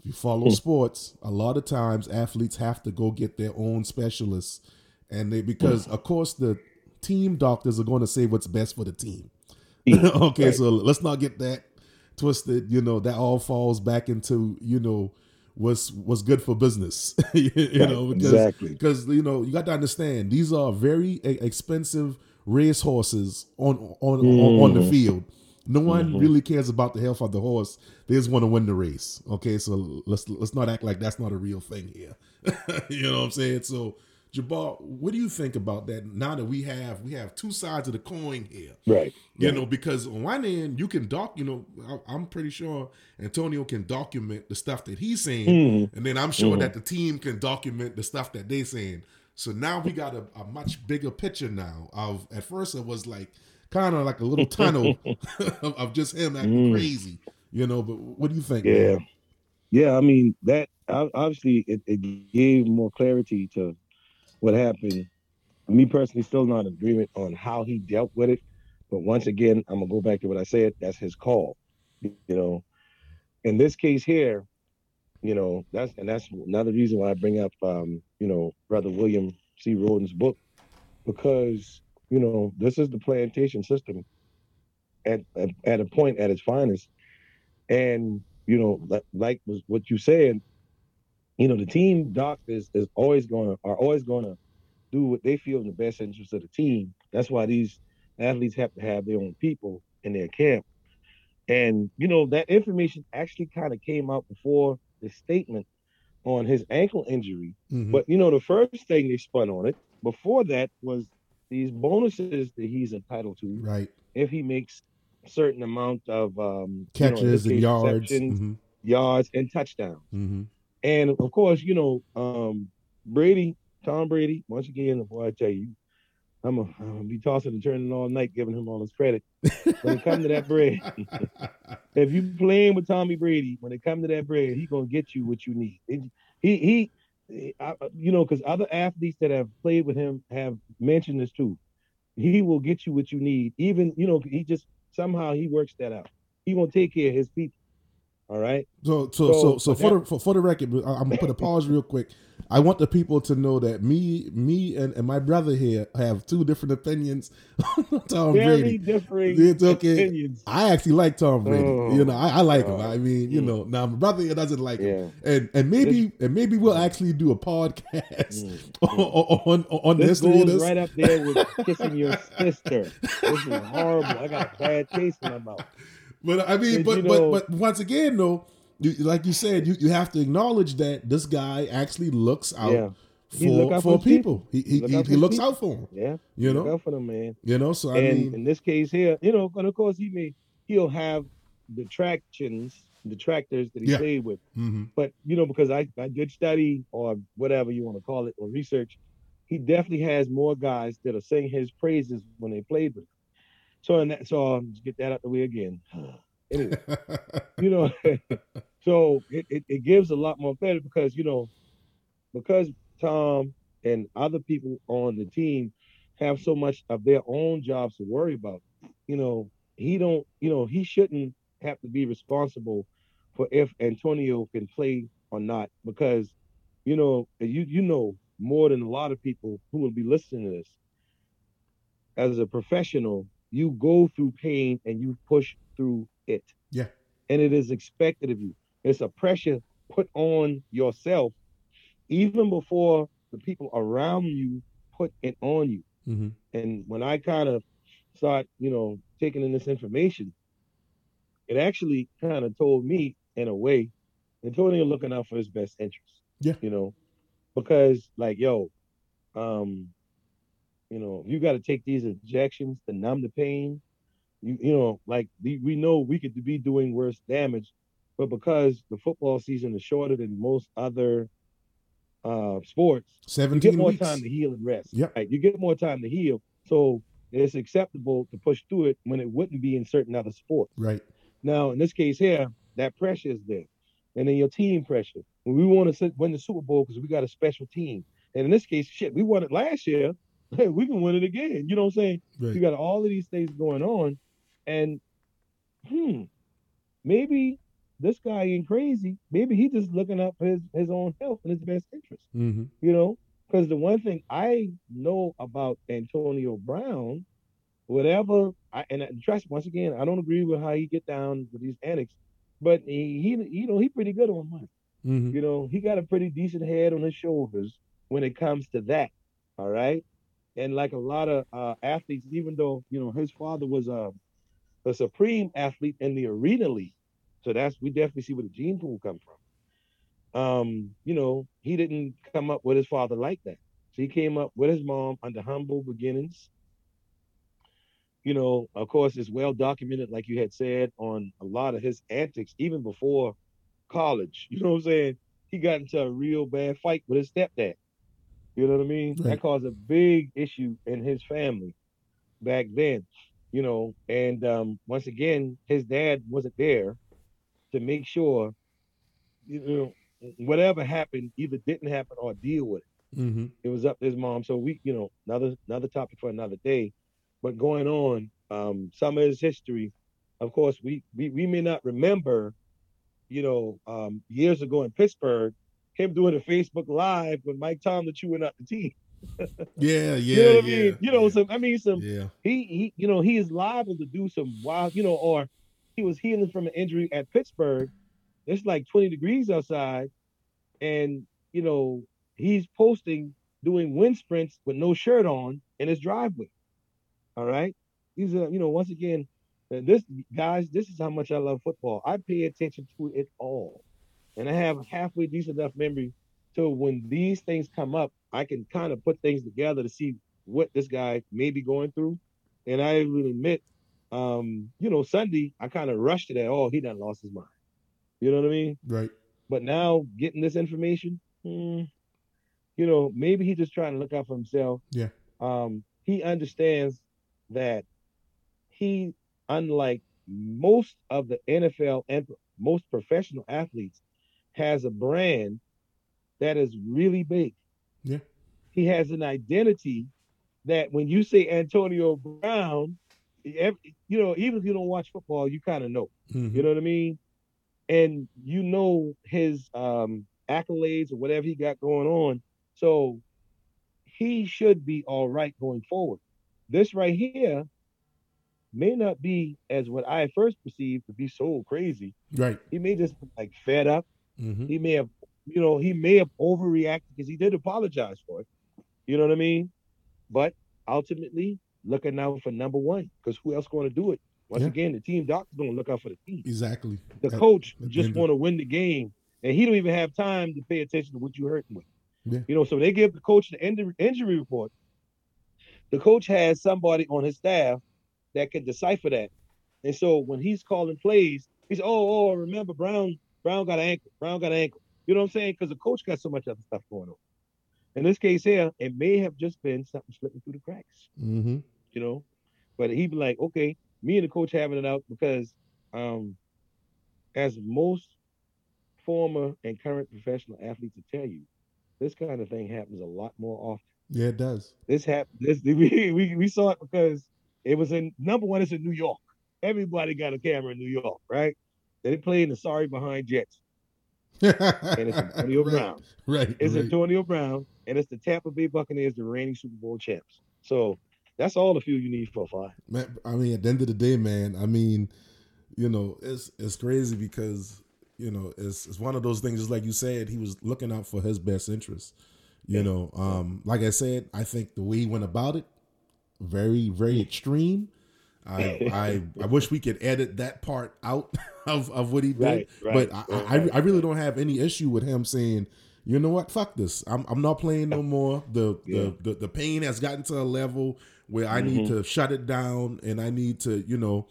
if you follow hmm. sports, a lot of times athletes have to go get their own specialists, and they because hmm. of course the team doctors are going to say what's best for the team. Hmm. [LAUGHS] okay, Right. so let's not get that twisted. You know that all falls back into you know what's what's good for business. [LAUGHS] you Right, know because exactly. because you know you got to understand these are very expensive race horses on on on, on the field. No one really cares about the health of the horse. They just want to win the race. Okay, so let's let's not act like that's not a real thing here. [LAUGHS] you know what I'm saying? So Jabal, what do you think about that? Now that we have we have two sides of the coin here. Right. You right. know, because on one end you can doc, you know, I- I'm pretty sure Antonio can document the stuff that he's saying, Mm-hmm. and then I'm sure that the team can document the stuff that they're saying. So now we got a, a much bigger picture now. Of at first it was like kind of like a little tunnel of, [LAUGHS] [LAUGHS] of just him acting crazy, you know. But what do you think? Mm. Yeah. man? Yeah, I mean that obviously it, it gave more clarity to what happened. Me personally, still not in agreement on how he dealt with it. But once again, I'm gonna go back to what I said. That's his call. You know, in this case here, you know that's and that's another reason why I bring up, um, you know, Brother William C. Rhoden's book because you know this is the plantation system at at, at a point at its finest, and you know, like, was what you said, you know, the team doctors is always going to are always going to do what they feel in the best interest of the team. That's why these athletes have to have their own people in their camp. And you know that information actually kind of came out before the statement on his ankle injury. Mhm. But you know, the first thing they spun on it before that was these bonuses that he's entitled to right if he makes a certain amount of um, you know, catches and yards. receptions, hmm yards, and touchdowns. hmm And of course, you know, um, Brady, Tom Brady, once again, boy, I tell you, I'm gonna be tossing and turning all night, giving him all his credit. When it comes to that bread, [LAUGHS] if you playing with Tommy Brady, when it comes to that bread, he gonna get you what you need. It- he he, I, uh, you know, because other athletes that have played with him have mentioned this too. He will get you what you need. Even you know, he just somehow he works that out. He gonna take care of his people. All right. So, so, so, So, so for that- the for, for the record, I'm gonna put a pause real quick. I want the people to know that me, me, and, and my brother here have two different opinions on Tom Very Brady. differing It's okay. opinions. I actually like Tom Brady. Oh, you know, I, I like him. I mean, you Mm. know, now my brother here doesn't like him, and and maybe and maybe we'll actually do a podcast [LAUGHS] Mm. on, on on This history goes this. right up there with kissing your sister. This is horrible. I got a bad taste in my mouth. But I mean, but you but know- but once again, though, you, like you said, you, you have to acknowledge that this guy actually looks out Yeah. For out for for his people. He he, Look he, he looks people. out for them. Yeah. You know, out for them, man. you know. So I and mean, in this case here, you know, and of course he may he'll have detractions, detractors that he Yeah. played with. mhm. But you know, because I, I did study or whatever you want to call it or research, he definitely has more guys that are saying his praises when they played with him. So and that so um, just get that out the way again. [SIGHS] anyway, [LAUGHS] you know, [LAUGHS] so it, it, it gives a lot more credit because you know, because Tom and other people on the team have so much of their own jobs to worry about. You know, he don't, you know, he shouldn't have to be responsible for if Antonio can play or not because, you know, you you know more than a lot of people who will be listening to this. As a professional, you go through pain and you push through it. Yeah. And it is expected of you. It's a pressure put on yourself even before the people around you put it on you. Mhm. And when I kind of start, you know, taking in this information, it actually kind of told me in a way, Antonio looking out for his best interest. Yeah. You know, because like, yo, um, you know, you got to take these injections to numb the pain. You, you know, like we, we know we could be doing worse damage, but because the football season is shorter than most other uh sports, you seventeen get more weeks. time to heal and rest. Yep. Right? You get more time to heal. So it's acceptable to push through it when it wouldn't be in certain other sports. Right. Now, in this case here, that pressure is there. And then your team pressure. When we want to win the Super Bowl because we got a special team. And in this case, shit, we won it last year. We can win it again. You know what I'm saying? Right. You got all of these things going on. And hmm, maybe this guy ain't crazy. Maybe he just looking out for his, his own health and his best interest hmm you know because the one thing i know about antonio brown whatever I, and trust once again i don't agree with how he get down with these antics, but he, he you know he pretty good on money hmm you know he got a pretty decent head on his shoulders when it comes to that all right and like a lot of uh, athletes even though you know his father was a, a supreme athlete in the arena league so that's we definitely see where the gene pool come from um, you know, he didn't come up with his father like that. So he came up with his mom under humble beginnings. You know, of course, it's well documented, like you had said, on a lot of his antics, even before college. [LAUGHS] You know what I'm saying? He got into a real bad fight with his stepdad. You know what I mean? Right. That caused a big issue in his family back then. You know, and um, once again, his dad wasn't there to make sure, you know, whatever happened either didn't happen or deal with it. hmm It was up to his mom. So we, you know, another another topic for another day. But going on, um, some of his history, of course, we we, we may not remember, you know, um, years ago in Pittsburgh, him doing a Facebook Live with Mike Tomlin chewing up the teeth. [LAUGHS] Yeah. [LAUGHS] Yeah. you know what yeah, I mean? You know, yeah. some I mean some Yeah. he he you know he is liable to do some wild you know or he was healing from an injury at Pittsburgh. It's like 20 degrees outside, and you know he's posting doing wind sprints with no shirt on in his driveway. All right, these are you know once again, this guys, this is how much I love football. I pay attention to it all, and I have halfway decent enough memory so when these things come up, I can kind of put things together to see what this guy may be going through. And I will admit, um, you know, Sunday I kind of rushed it at, oh, he done lost his mind. You know what I mean? Right. But now getting this information, hmm, you know, maybe he's just trying to look out for himself. Yeah. Um, he understands that he, unlike most of the NFL and most professional athletes, has a brand that is really big. Yeah. He has an identity that when you say Antonio Brown, you know, even if you don't watch football, you kind of know. Mhm. You know what I mean? And you know his um, accolades or whatever he got going on. So he should be all right going forward. This right here may not be as what I first perceived to be so crazy. Right. He may just be like fed up. Hmm He may have, you know, he may have overreacted because he did apologize for it. You know what I mean? But ultimately, looking out for number one because who else going to do it? Once Yeah. again, the team doctor's going to look out for the team. Exactly. The At- coach at just want to win the game, and he don't even have time to pay attention to what you're hurting with. Yeah. You know, so they give the coach the injury, injury report. The coach has somebody on his staff that can decipher that, and so when he's calling plays, he's oh oh remember Brown Brown got an ankle Brown got an ankle. You know what I'm saying? Because the coach got so much other stuff going on. In this case here, it may have just been something slipping through the cracks hmm you know. But he'd be like, okay, me and the coach having it out because um as most former and current professional athletes will tell you, this kind of thing happens a lot more often. Yeah, it does. This happened this [LAUGHS] we, we we saw it because it was in number one, it's in New York. Everybody got a camera in New York, right? They didn't play in the sorry behind Jets. [LAUGHS] and it's Antonio Brown. Right. It's right. Antonio Brown, and it's the Tampa Bay Buccaneers, the reigning Super Bowl champs. So that's all the fuel you need for a five. Man, I mean, at the end of the day, man, I mean, you know, it's it's crazy because you know it's it's one of those things. Just like you said, he was looking out for his best interest. You Yeah. know, um, like I said, I think the way he went about it, very very extreme. I I I wish we could edit that part out [LAUGHS] of of what he did, Right, right, but I, right, I I really don't have any issue with him saying. You know what? Fuck this. I'm I'm not playing no more. The Yeah. the, the the pain has gotten to a level where I need Mm-hmm. to shut it down and I need to, you know,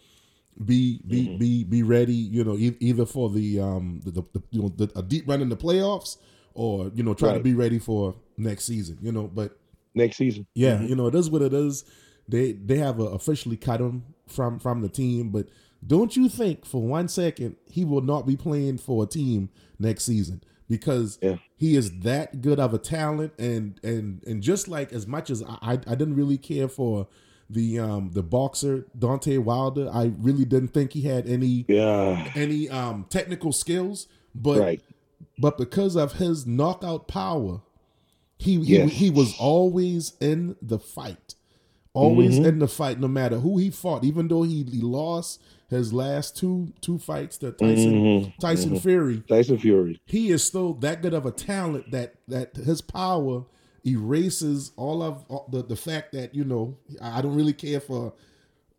be be Mm-hmm. be be ready, you know, e- either for the um the, the, the you know the, a deep run in the playoffs or you know try to be ready for next season, you know. But Next season. yeah, you know, it is what it is. They they have officially cut him from from the team, but don't you think for one second he will not be playing for a team next season because Yeah. he is that good of a talent and and and just like as much as I I, I didn't really care for the um the boxer Deontay Wilder, I really didn't think he had any Yeah. any um technical skills, but Right. but because of his knockout power, he Yes. he, he was always in the fight, always Mhm. in the fight, no matter who he fought. Even though he, he lost his last two two fights to Tyson Mhm. Tyson Mhm. Fury, Tyson Fury. he is still that good of a talent that that his power erases all of all the the fact that you know I don't really care for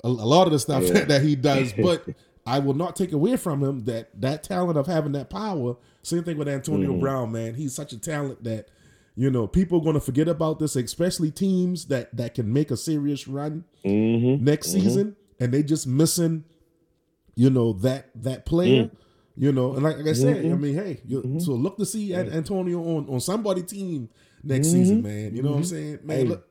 a, a lot of the stuff Yeah. [LAUGHS] that, he does, [LAUGHS] but I will not take away from him that that talent of having that power. Same thing with Antonio Mhm. Brown, man. He's such a talent that you know people are going to forget about this, especially teams that that can make a serious run Mm-hmm. next season, and they just missing, you know that that player. You know, and like, like I said, I Mhm. mean, hey, you, Mhm. so look to see An- Antonio on on somebody team next season, man. You know what I'm saying, man? Hey. Look,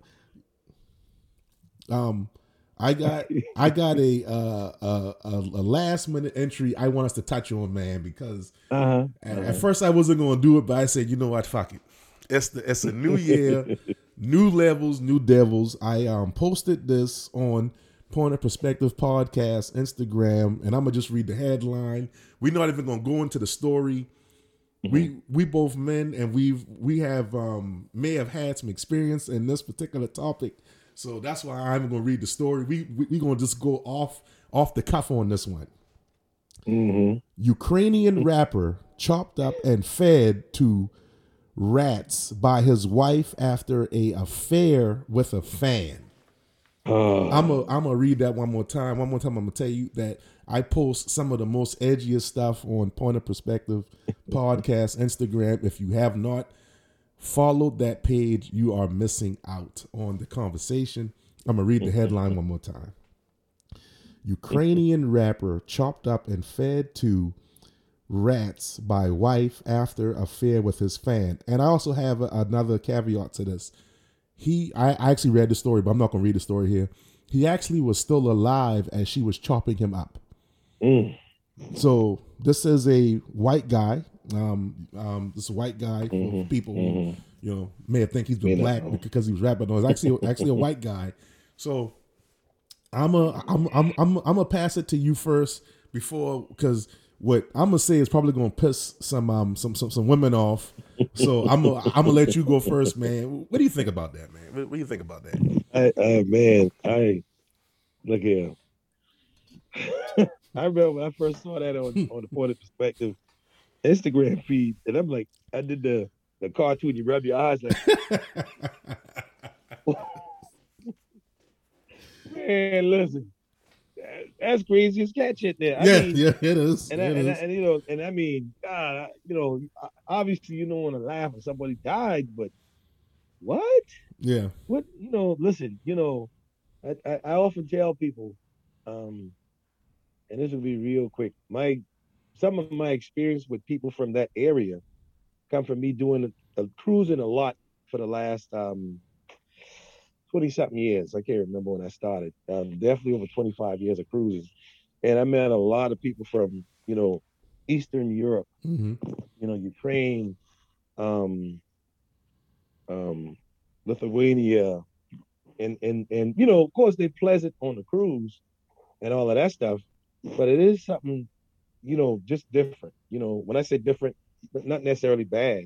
um, I got I [LAUGHS] got a uh a, a, a last minute entry I want us to touch on, man, because Uh-huh. at, at first I wasn't gonna do it, but I said, you know what, fuck it. It's the it's a new year, new levels, new devils. I um posted this on Point of Perspective podcast, Instagram, and I'm gonna just read the headline. We're not even gonna go into the story. We we both men and we've we have um may have had some experience in this particular topic. So that's why I'm gonna read the story. We we we gonna just go off off the cuff on this one. Mm-hmm. Ukrainian rapper chopped up and fed to rats by his wife after a affair with a fan. Uh. Oh, I'm a I'm gonna read that one more time. One more time, I'm gonna tell you that I post some of the most edgiest stuff on Point of Perspective [LAUGHS] podcast Instagram. If you have not followed that page, you are missing out on the conversation. I'm gonna read the headline one more time. [LAUGHS] Ukrainian rapper chopped up and fed to rats by wife after affair with his fan. And I also have a, another caveat to this. He, I, I actually read the story, but I'm not gonna read the story here. He actually was still alive as she was chopping him up. mm, So this is a white guy. Um, um, this white guy for Mhm, people mhm. you know may have think he's been black know. because he was rapping. No, it's actually [LAUGHS] actually a white guy. So I'm a I'm I'm I'm I'm gonna pass it to you first before because what I'm gonna say is probably gonna piss some um some some, some women off. So I'm gonna [LAUGHS] I'm gonna let you go first, man. What do you think about that, man? What, what do you think about that? I, uh, man, I look here. [LAUGHS] I remember when I first saw that on [LAUGHS] on the point of perspective Instagram feed, and I'm like, I did the the cartoon. You rub your eyes like, man, listen, that's crazy as cat shit there. I yeah, mean, yeah, it is. And, I, It and, I, and you know, and I mean, God, I, you know, obviously you don't want to laugh when somebody died, but what? Yeah. What? You know, listen, you know, I, I, I often tell people, um, and this will be real quick. My some of my experience with people from that area come from me doing a, cruising a lot for the last um 20 something years. I can't remember when I started. Um, definitely over 25 years of cruising. And I met a lot of people from, you know, Eastern Europe, hmm you know, Ukraine, um, um, Lithuania, and and and you know, of course, they're pleasant on the cruise and all of that stuff, but it is something, you know, just different. You know, when I say different, not necessarily bad,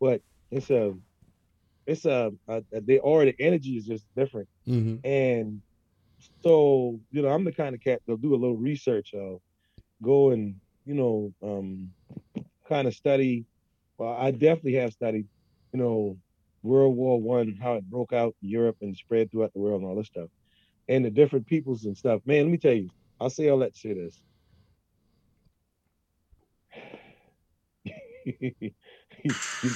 but it's a, it's a, a, they already energy is just different, hmm and so you know, I'm the kind of cat that'll do a little research. I'll go and you know, um, kind of study. Well, I definitely have studied, you know, World War One, how it broke out in Europe and spread throughout the world and all this stuff, and the different peoples and stuff. Man, let me tell you, I'll say all that to say this. [LAUGHS] you,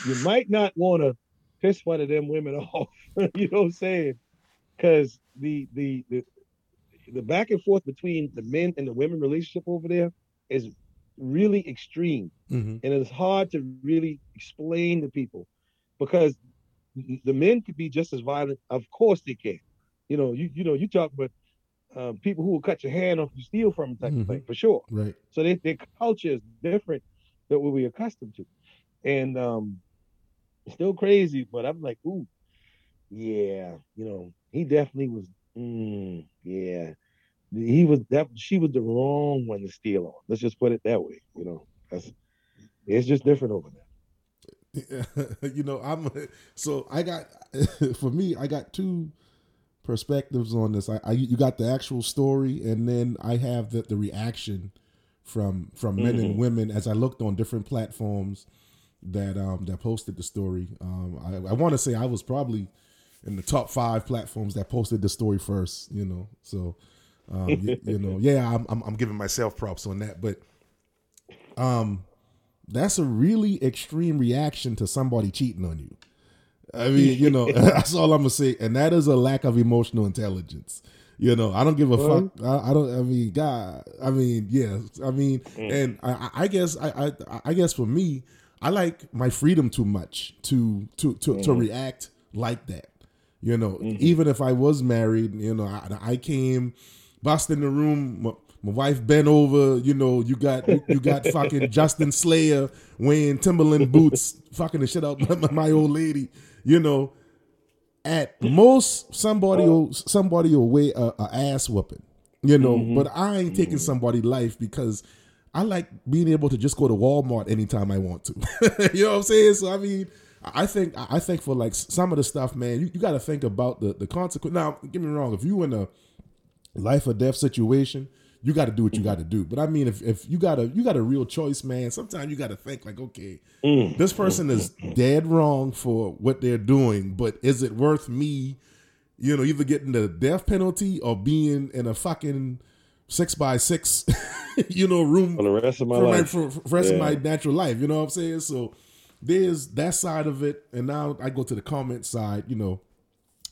you might not want to piss one of them women [LAUGHS] off. you know what I'm saying? Because the, the the the back and forth between the men and the women relationship over there is really extreme hmm and it's hard to really explain to people because the men could be just as violent. Of course they can. You know, you you know, you talk about um, people who will cut your hand off, you steal from them type Mhm. of thing for sure. Right. So they, their culture is different than what we're accustomed to, and um, still crazy. But I'm like, ooh, yeah, you know, he definitely was. Mm, yeah, he was that. She was the wrong one to steal on. Let's just put it that way. You know, that's it's just different over there. Yeah, [LAUGHS] you know, I'm so I got [LAUGHS] for me, I got two perspectives on this. I, I you got the actual story, and then I have the the reaction from from men and Mhm. women as I looked on different platforms that um that posted the story. Um, I, I want to say I was probably in the top five platforms that posted the story first. You know, so um, you, [LAUGHS] you know, yeah, I'm, I'm I'm giving myself props on that, but um that's a really extreme reaction to somebody cheating on you. I mean, you know, [LAUGHS] [LAUGHS] that's all I'm gonna say, and that is a lack of emotional intelligence. You know, I don't give a Well- fuck. I, I don't. I mean, God. I mean, yeah. I mean, and I, I- I guess I, I, I guess for me, I like my freedom too much to to to, to mm-hmm. react like that. You know, mm-hmm. even if I was married, you know, I, I came, bust in the room. My, my wife bent over. You know, you got you got [LAUGHS] fucking Justin Slayer wearing Timberland boots, fucking the shit out my, my old lady. You know, at most somebody will somebody will wear a, a ass whooping. You know, mm-hmm. but I ain't taking somebody life because I like being able to just go to Walmart anytime I want to. [LAUGHS] you know what I'm saying? So I mean, I think I think for like some of the stuff, man, you, you got to think about the the consequence. Now, get me wrong, if you in a life or death situation, you got to do what you got to do. But I mean, if, if you got a you got a real choice, man, sometimes you got to think like, okay, Mm. this person is dead wrong for what they're doing, but is it worth me, you know, either getting the death penalty or being in a fucking six by six, [LAUGHS] you know, room For the rest of my for, my, for, for the rest of my natural life. You know what I'm saying? So there's that side of it, and now I go to the comment side. You know,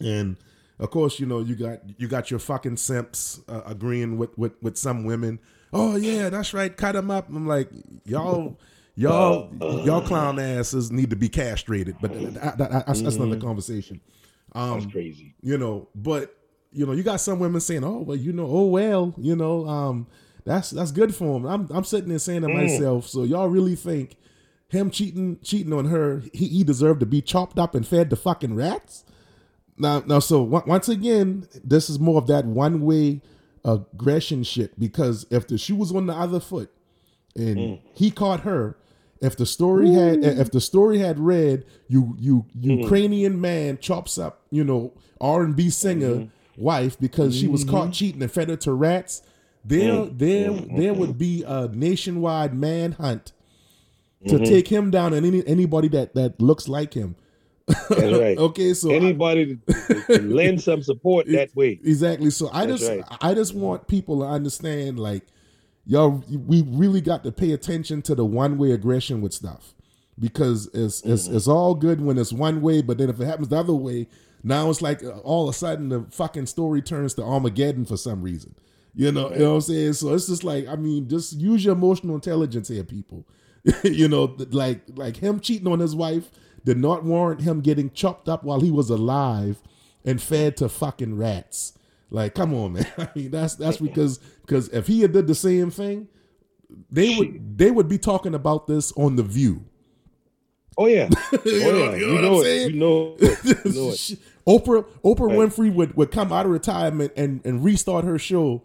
and of course, you know, you got you got your fucking simps uh, agreeing with, with with some women. Oh yeah, that's right. Cut them up. I'm like, y'all, y'all, y'all clown asses need to be castrated. But uh, that, that, that's, that's another mm-hmm. conversation. That's um, crazy. You know, but you know, you got some women saying, "Oh, well, you know, oh well, you know, um, that's that's good for him." I'm I'm sitting there saying to mm. myself, so y'all really think him cheating cheating on her, he, he deserved to be chopped up and fed to fucking rats? Now, now, so on- once again, this is more of that one way aggression shit. Because if the shoe was on the other foot and mm. he caught her, if the story had if the story had read you you mm-hmm. Ukrainian man chops up you know R and B singer mm-hmm. Wife because she was caught mm-hmm. cheating and fed her to rats, there oh, there oh, there would be a nationwide manhunt to mm-hmm. take him down and any anybody that that looks like him. That's right. [LAUGHS] Okay, so Anybody to [LAUGHS] lend some support that way. Exactly. So I That's just right. I just want people to understand like y'all we really got to pay attention to the one way aggression with stuff. Because it's it's Mm-hmm. it's all good when it's one way, but then if it happens the other way, now it's like uh, all of a sudden the fucking story turns to Armageddon for some reason. You know, you know what I'm saying? So it's just like I mean, just use your emotional intelligence here, people. [LAUGHS] you know, like like him cheating on his wife did not warrant him getting chopped up while he was alive and fed to fucking rats. Like, come on, [LAUGHS] man. I mean, that's that's because because if he had did the same thing, they would they would be talking about this on the View. Oh yeah. Oh You yeah. know- you know what I'm saying? You know it. [LAUGHS] You know. Oprah Oprah Right. Winfrey would, would come out of retirement and, and restart her show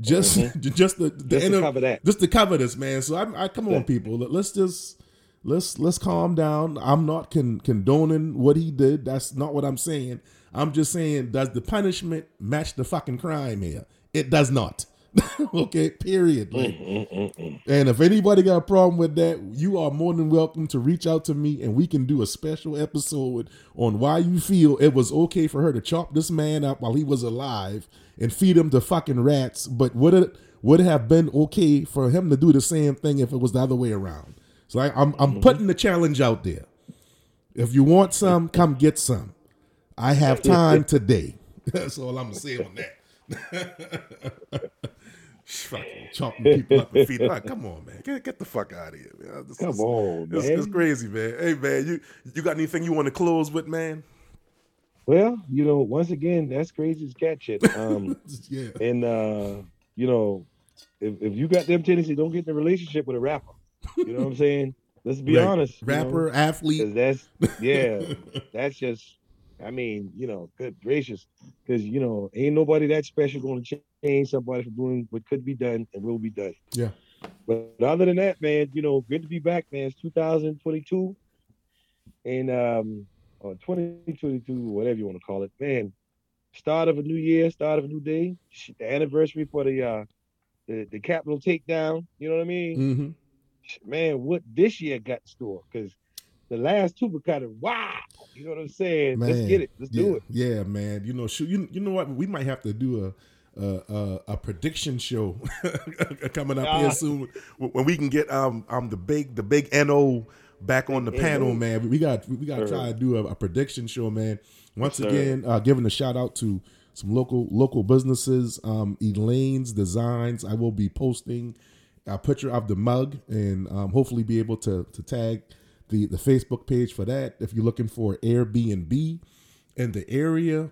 just [LAUGHS] just the, the Mm-hmm. Just to inter- cover that. just to cover this man. So I, I come on people, let's just let's let's calm down. I'm not con- condoning what he did. That's not what I'm saying. I'm just saying does the punishment match the fucking crime here? It does not. [LAUGHS] okay, period. Like, mm, mm, mm, and if anybody got a problem with that, you are more than welcome to reach out to me and we can do a special episode on why you feel it was okay for her to chop this man up while he was alive and feed him to fucking rats, but would it would it have been okay for him to do the same thing if it was the other way around? So I, I'm I'm mm-hmm. putting the challenge out there. If you want some, come get some. I have [LAUGHS] time today. [LAUGHS] That's all I'm gonna say on that. Fucking [LAUGHS] chopping people up and feeding. Like, come on, man, get, get the fuck out of here, man. This Come is- on, It's, man. it's crazy, man. Hey, man, you you got anything you want to close with, man? Well, you know, once again, that's crazy as cat shit. Um, [LAUGHS] yeah, and uh, you know, if, if you got them tendencies, don't get in a relationship with a rapper. You know what I'm [LAUGHS] saying? Let's be Right. honest. you know? rapper, athlete. That's yeah, that's just. I mean, you know, good gracious, because you know, ain't nobody that special going to change somebody from doing what could be done and will be done. Yeah. But other than that, man, you know, good to be back, man. It's 2022, and um, or 2022, whatever you want to call it, man. Start of a new year, start of a new day. The anniversary for the uh, the the Capitol takedown. You know what I mean? hmm man, what this year got in store? Because the last two were kind of wow. You know what I'm saying? Let's get it. Let's yeah, do it. Yeah, man. You know, shoot, you you know what? We might have to do a a, prediction show [LAUGHS] coming up here soon when we can get um um the big the big no back on the panel, man. We got we got to Sure. try to do a, a prediction show, man. Once Sure. again, uh, giving a shout out to some local local businesses. Um, Elaine's Designs. I will be posting a picture of the mug and um, hopefully be able to to tag the the Facebook page for that. If you're looking for Airbnb in the area,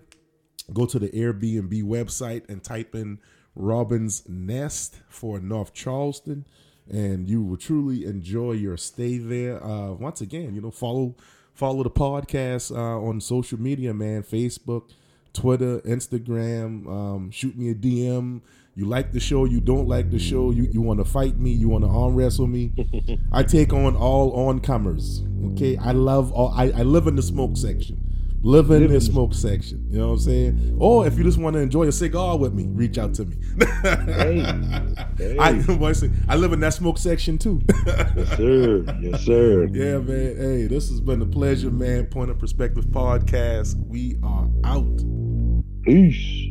go to the Airbnb website and type in Robin's Nest for North Charleston, and you will truly enjoy your stay there. Uh, once again, you know, follow follow the podcast uh, on social media, man. Facebook, Twitter, Instagram. Um, shoot me a DM. You like the show, you don't like the show, you, you want to fight me, you want to arm wrestle me. [LAUGHS] I take on all on comers. Okay, I love all. I, I live in the smoke section. Live in Live the in smoke section. You know what I'm saying? Or if you just want to enjoy a cigar with me, reach out to me. Hey, [LAUGHS] hey. [LAUGHS] I, I live in that smoke section too. yes, [LAUGHS] sir. Yes, sir. yeah, man. Hey, this has been a pleasure, man. Point of Perspective podcast. We are out. Peace.